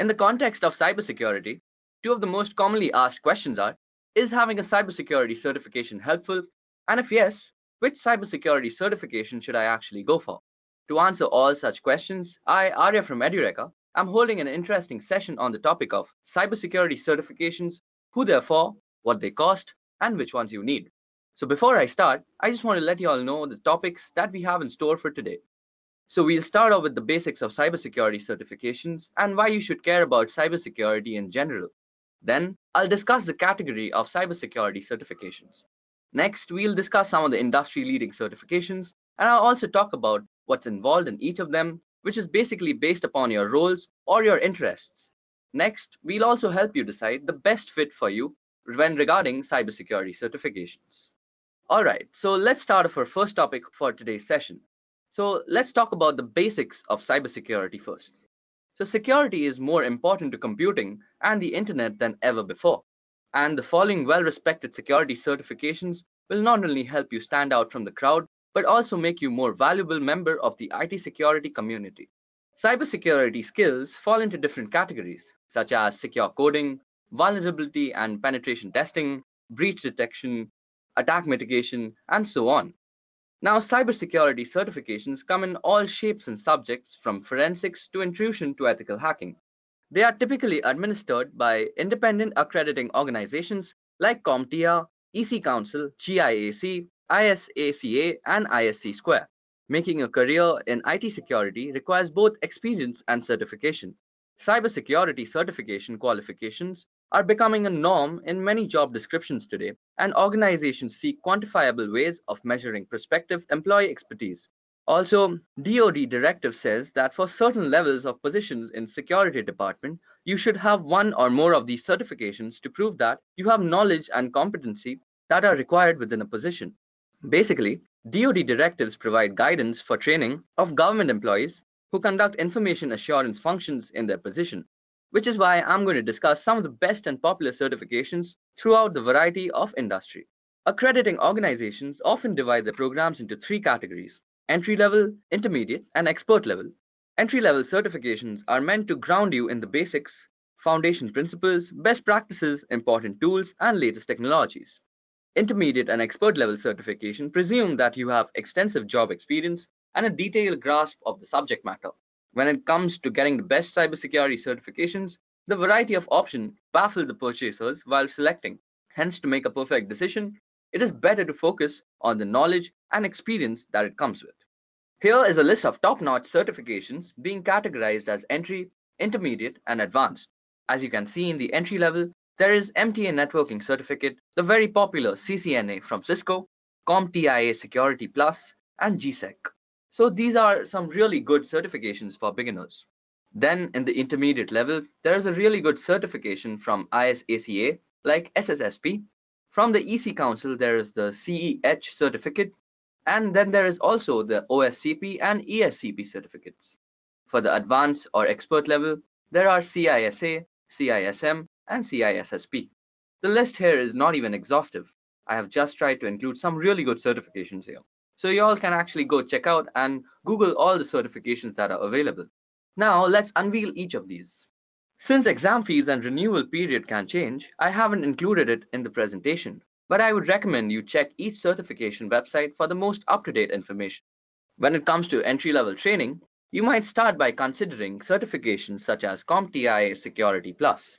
In the context of cybersecurity, two of the most commonly asked questions are, is having a cybersecurity certification helpful? And if yes, which cybersecurity certification should I actually go for? To answer all such questions, I, Arya from Edureka, am holding an interesting session on the topic of cybersecurity certifications, who they're for, what they cost, and which ones you need. So before I start, I just want to let you all know the topics that we have in store for today. So we'll start off with the basics of cybersecurity certifications and why you should care about cybersecurity in general. Then I'll discuss the category of cybersecurity certifications. Next, we'll discuss some of the industry leading certifications and I'll also talk about what's involved in each of them, which is basically based upon your roles or your interests. Next, we'll also help you decide the best fit for you when regarding cybersecurity certifications. Alright, so let's start off our first topic for today's session. So let's talk about the basics of cybersecurity first. So security is more important to computing and the internet than ever before. And the following well-respected security certifications will not only help you stand out from the crowd, but also make you more valuable member of the IT security community. Cybersecurity skills fall into different categories, such as secure coding, vulnerability and penetration testing, breach detection, attack mitigation, and so on. Now, cybersecurity certifications come in all shapes and subjects from forensics to intrusion to ethical hacking. They are typically administered by independent accrediting organizations like CompTIA, EC Council, GIAC, ISACA, and ISC Square. Making a career in IT security requires both experience and certification. Cybersecurity certification qualifications are becoming a norm in many job descriptions today, and organizations seek quantifiable ways of measuring prospective employee expertise. Also, DoD directive says that for certain levels of positions in security department, you should have one or more of these certifications to prove that you have knowledge and competency that are required within a position. Basically, DoD directives provide guidance for training of government employees who conduct information assurance functions in their position, which is why I'm going to discuss some of the best and popular certifications throughout the variety of industry. Accrediting organizations often divide their programs into three categories entry level, intermediate, and expert level. Entry level certifications are meant to ground you in the basics, foundation principles, best practices, important tools, and latest technologies. Intermediate and expert level certification presume that you have extensive job experience and a detailed grasp of the subject matter. When it comes to getting the best cybersecurity certifications, the variety of options baffle the purchasers while selecting. Hence, to make a perfect decision, it is better to focus on the knowledge and experience that it comes with. Here is a list of top-notch certifications being categorized as entry, intermediate, and advanced. As you can see in the entry level, there is MTA Networking Certificate, the very popular CCNA from Cisco, CompTIA Security Plus, and GSEC. So these are some really good certifications for beginners. Then in the intermediate level, there is a really good certification from ISACA, like SSCP. From the EC Council, there is the CEH certificate, and then there is also the OSCP and ESCP certificates. For the advanced or expert level, there are CISA, CISM, and CISSP. The list here is not even exhaustive. I have just tried to include some really good certifications here. So you all can actually go check out and Google all the certifications that are available. Now let's unveil each of these. Since exam fees and renewal period can change, I haven't included it in the presentation, but I would recommend you check each certification website for the most up-to-date information. When it comes to entry-level training, you might start by considering certifications such as CompTIA Security Plus.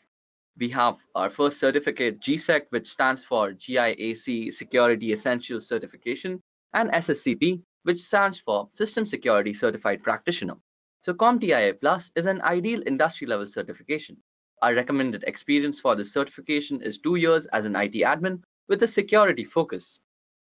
We have our first certificate GSEC, which stands for GIAC Security Essentials Certification, and SSCP, which stands for System Security Certified Practitioner. So CompTIA Plus is an ideal industry-level certification. Our recommended experience for this certification is two years as an IT admin with a security focus.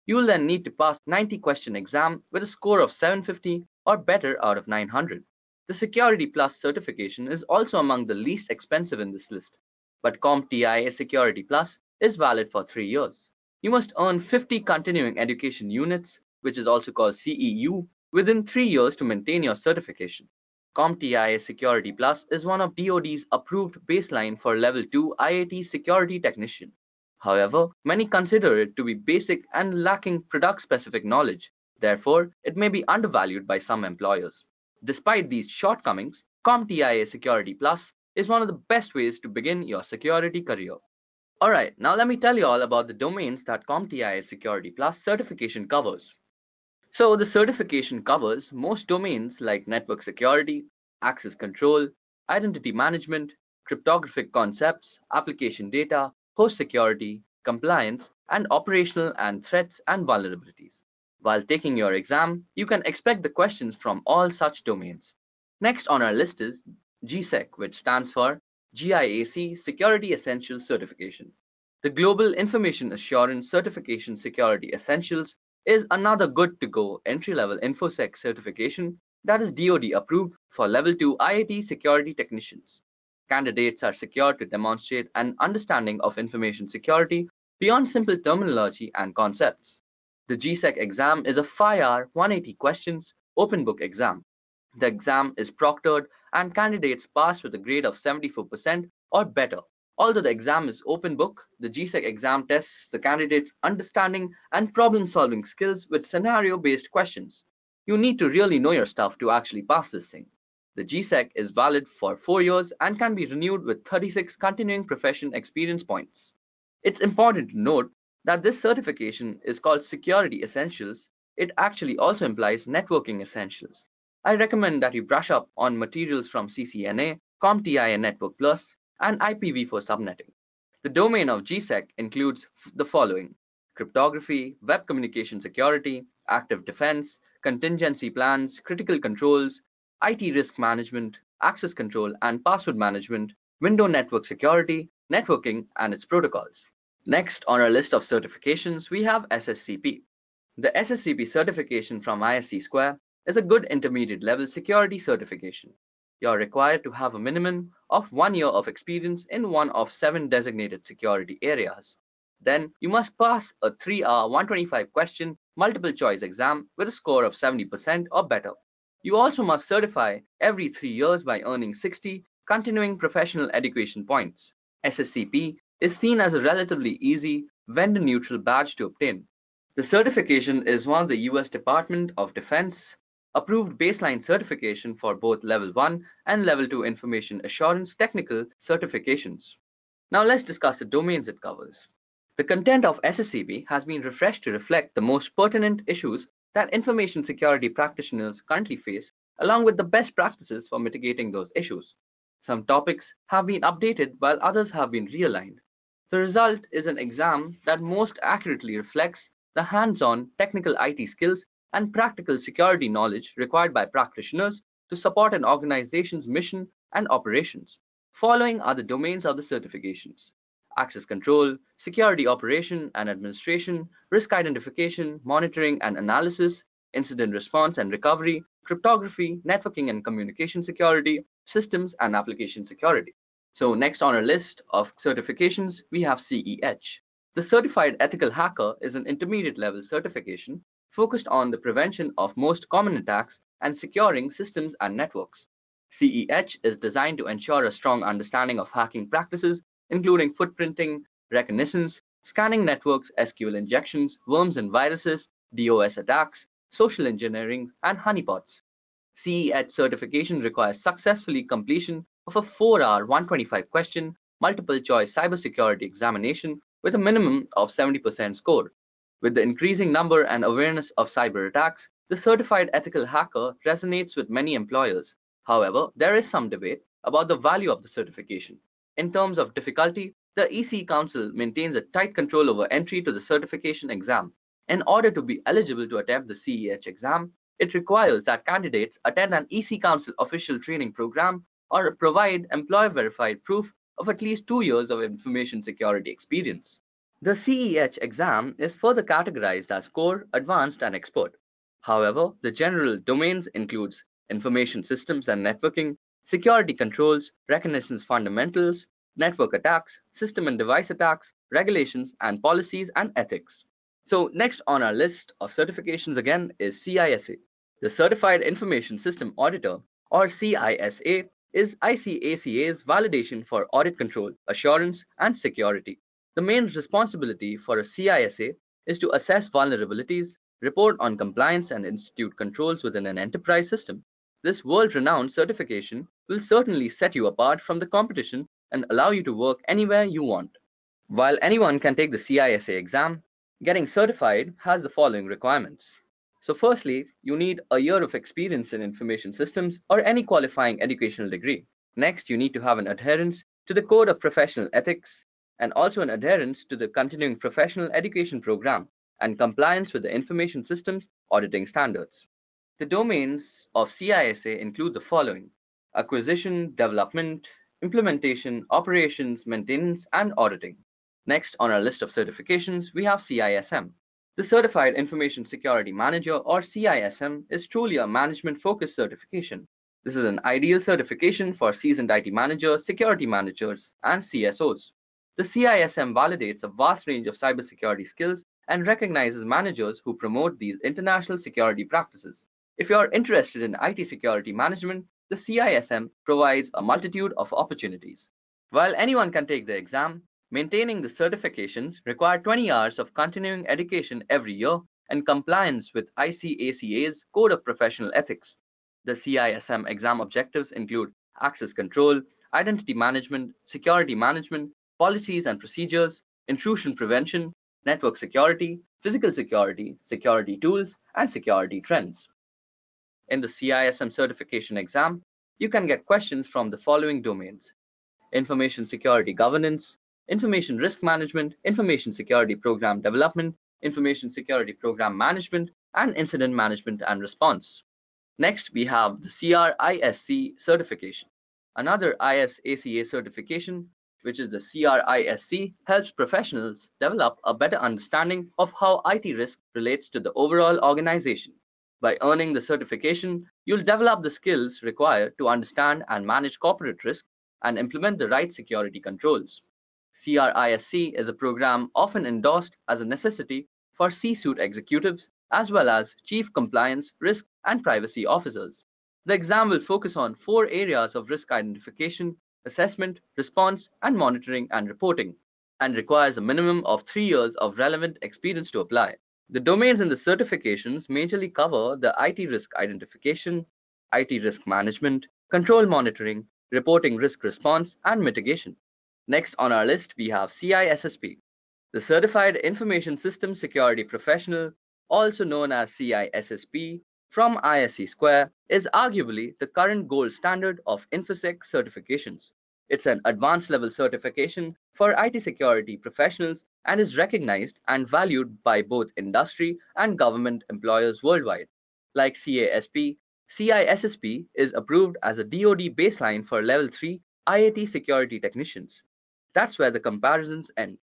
You will then need to pass 90 question exam with a score of 750 or better out of 900. The Security Plus certification is also among the least expensive in this list, but CompTIA Security Plus is valid for 3 years. You must earn 50 continuing education units, which is also called CEU, within 3 years to maintain your certification. CompTIA Security Plus is one of DoD's approved baseline for Level 2 IAT Security Technician. However, many consider it to be basic and lacking product-specific knowledge. Therefore, it may be undervalued by some employers. Despite these shortcomings, CompTIA Security Plus is one of the best ways to begin your security career. Alright, now let me tell you all about the domains that CompTIA Security Plus certification covers. So the certification covers most domains like network security, access control, identity management, cryptographic concepts, application data, host security, compliance, and operational and threats and vulnerabilities. While taking your exam, you can expect the questions from all such domains. Next on our list is GSEC, which stands for GIAC Security Essentials Certification. The Global Information Assurance Certification Security Essentials is another good to go entry level InfoSec certification that is DoD approved for level 2 IAT security technicians. Candidates are secured to demonstrate an understanding of information security beyond simple terminology and concepts. The GSEC exam is a 5-hour, 180 questions, open book exam. The exam is proctored and candidates pass with a grade of 74% or better. Although the exam is open book, the GSEC exam tests the candidate's understanding and problem-solving skills with scenario-based questions. You need to really know your stuff to actually pass this thing. The GSEC is valid for 4 years and can be renewed with 36 continuing profession experience points. It's important to note that this certification is called Security Essentials, it actually also implies Networking Essentials. I recommend that you brush up on materials from CCNA, CompTIA Network Plus, and IPv4 subnetting. The domain of GSEC includes the following cryptography, web communication security, active defense, contingency plans, critical controls, IT risk management, access control and password management, window network security, networking, and its protocols. Next on our list of certifications, we have SSCP. The SSCP certification from ISC Square is a good intermediate level security certification. You are required to have a minimum of one year of experience in one of seven designated security areas. Then you must pass a 3-hour 125 question multiple choice exam with a score of 70% or better. You also must certify every 3 years by earning 60 continuing professional education points. SSCP is seen as a relatively easy, vendor-neutral badge to obtain. The certification is one of the US Department of Defense approved baseline certification for both Level 1 and Level 2 Information Assurance Technical certifications. Now let's discuss the domains it covers. The content of SSCP has been refreshed to reflect the most pertinent issues that information security practitioners currently face along with the best practices for mitigating those issues. Some topics have been updated while others have been realigned. The result is an exam that most accurately reflects the hands-on technical IT skills and practical security knowledge required by practitioners to support an organization's mission and operations. Following are the domains of the certifications. Access control, security operation and administration, risk identification, monitoring and analysis, incident response and recovery, cryptography, networking and communication security, systems and application security. So next on our list of certifications, we have CEH. The Certified Ethical Hacker is an intermediate level certification focused on the prevention of most common attacks and securing systems and networks. CEH is designed to ensure a strong understanding of hacking practices, including footprinting, reconnaissance, scanning networks, SQL injections, worms and viruses, DOS attacks, social engineering, and honeypots. CEH certification requires successfully completion of a 4-hour 125 question multiple choice cybersecurity examination with a minimum of 70% score. With the increasing number and awareness of cyber attacks, the certified ethical hacker resonates with many employers. However, there is some debate about the value of the certification. In terms of difficulty, the EC Council maintains a tight control over entry to the certification exam. In order to be eligible to attempt the CEH exam, it requires that candidates attend an EC Council official training program or provide employer-verified proof of at least two years of information security experience. The CEH exam is further categorized as core, advanced, and expert. However, the general domains includes information systems and networking, security controls, reconnaissance fundamentals, network attacks, system and device attacks, regulations, and policies and ethics. So next on our list of certifications again is CISA. The Certified Information System Auditor, or CISA, is ISACA's validation for audit control, assurance, and security. The main responsibility for a CISA is to assess vulnerabilities, report on compliance and institute controls within an enterprise system. This world-renowned certification will certainly set you apart from the competition and allow you to work anywhere you want. While anyone can take the CISA exam, getting certified has the following requirements. So firstly, you need a year of experience in information systems or any qualifying educational degree. Next, you need to have an adherence to the Code of Professional Ethics and also an adherence to the Continuing Professional Education Program and compliance with the Information Systems Auditing Standards. The domains of CISA include the following acquisition, development, implementation, operations, maintenance, and auditing. Next on our list of certifications, we have CISM. The Certified Information Security Manager or CISM is truly a management focused certification. This is an ideal certification for seasoned IT managers, security managers, and CSOs. The CISM validates a vast range of cybersecurity skills and recognizes managers who promote these international security practices. If you are interested in IT security management, the CISM provides a multitude of opportunities. While anyone can take the exam, maintaining the certifications require 20 hours of continuing education every year and compliance with ISACA's Code of Professional Ethics. The CISM exam objectives include access control, identity management, security management, policies and procedures, intrusion prevention, network security, physical security, security tools, and security trends in the CISM certification exam, you can get questions from the following domains. Information Security Governance, Information Risk Management, Information Security Program Development, Information Security Program Management, and Incident Management and Response. Next, we have the CRISC certification. Another ISACA certification, which is the CRISC, helps professionals develop a better understanding of how IT risk relates to the overall organization. By earning the certification, you'll develop the skills required to understand and manage corporate risk and implement the right security controls. CRISC is a program often endorsed as a necessity for C-suite executives as well as chief compliance, risk, and privacy officers. The exam will focus on four areas of risk identification, assessment, response, and monitoring and reporting, and requires a minimum of three years of relevant experience to apply. The domains in the certifications majorly cover the IT risk identification, IT risk management, control monitoring, reporting risk response, and mitigation. Next on our list, we have CISSP, the Certified Information System Security Professional, also known as CISSP, from ISC Square, is arguably the current gold standard of InfoSec certifications. It's an advanced level certification for IT security professionals and is recognized and valued by both industry and government employers worldwide. Like CASP, CISSP is approved as a DoD baseline for Level 3 IAT security technicians. That's where the comparisons end.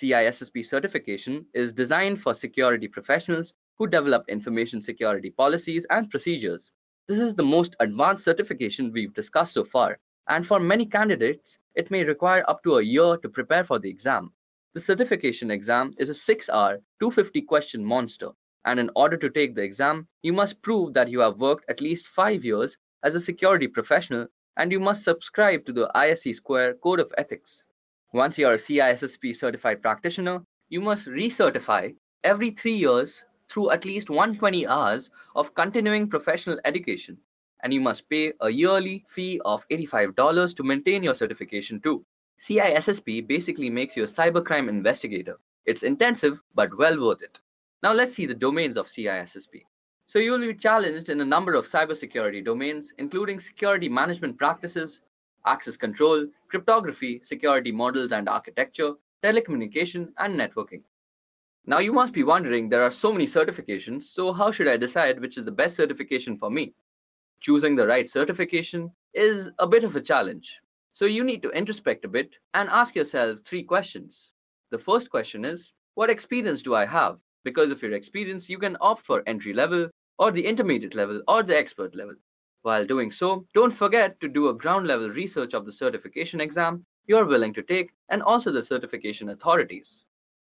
CISSP certification is designed for security professionals who develop information security policies and procedures. This is the most advanced certification we've discussed so far, and for many candidates, it may require up to a year to prepare for the exam. The certification exam is a 6-hour, 250-question monster, and in order to take the exam, you must prove that you have worked at least 5 years as a security professional and you must subscribe to the ISC Square Code of Ethics. Once you are a CISSP certified practitioner, you must recertify every 3 years through at least 120 hours of continuing professional education, and you must pay a yearly fee of $85 to maintain your certification too. CISSP basically makes you a cybercrime investigator. It's intensive, but well worth it. Now let's see the domains of CISSP. So you will be challenged in a number of cybersecurity domains, including security management practices, access control, cryptography, security models and architecture, telecommunication, and networking. Now you must be wondering, there are so many certifications, so how should I decide which is the best certification for me? Choosing the right certification is a bit of a challenge. So you need to introspect a bit and ask yourself three questions. The first question is, what experience do I have? Because of your experience, you can opt for entry level or the intermediate level or the expert level. While doing so, don't forget to do a ground level research of the certification exam you're willing to take and also the certification authorities.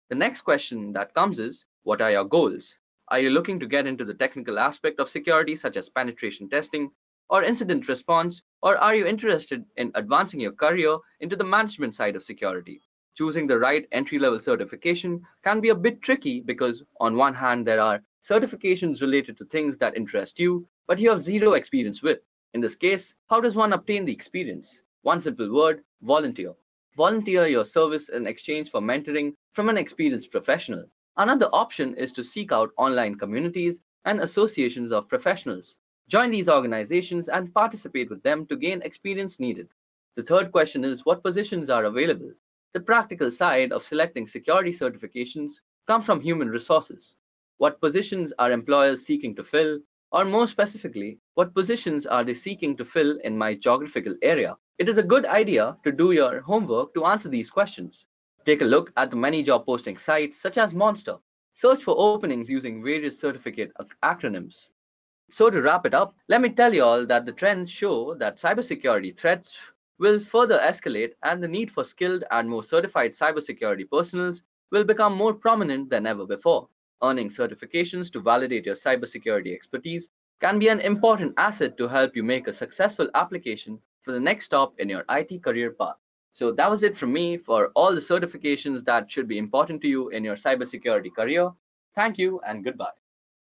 The next question that comes is, what are your goals? Are you looking to get into the technical aspect of security such as penetration testing, or incident response, or are you interested in advancing your career into the management side of security? Choosing the right entry-level certification can be a bit tricky because on one hand there are certifications related to things that interest you, but you have zero experience with. In this case, how does one obtain the experience? One simple word, volunteer. Volunteer your service in exchange for mentoring from an experienced professional. Another option is to seek out online communities and associations of professionals. Join these organizations and participate with them to gain experience needed. The third question is what positions are available? The practical side of selecting security certifications come from human resources. What positions are employers seeking to fill? Or more specifically, what positions are they seeking to fill in my geographical area? It is a good idea to do your homework to answer these questions. Take a look at the many job posting sites such as Monster. Search for openings using various certificate acronyms. So to wrap it up, let me tell you all that the trends show that cybersecurity threats will further escalate and the need for skilled and more certified cybersecurity personals will become more prominent than ever before. Earning certifications to validate your cybersecurity expertise can be an important asset to help you make a successful application for the next stop in your IT career path. So that was it from me for all the certifications that should be important to you in your cybersecurity career. Thank you and goodbye.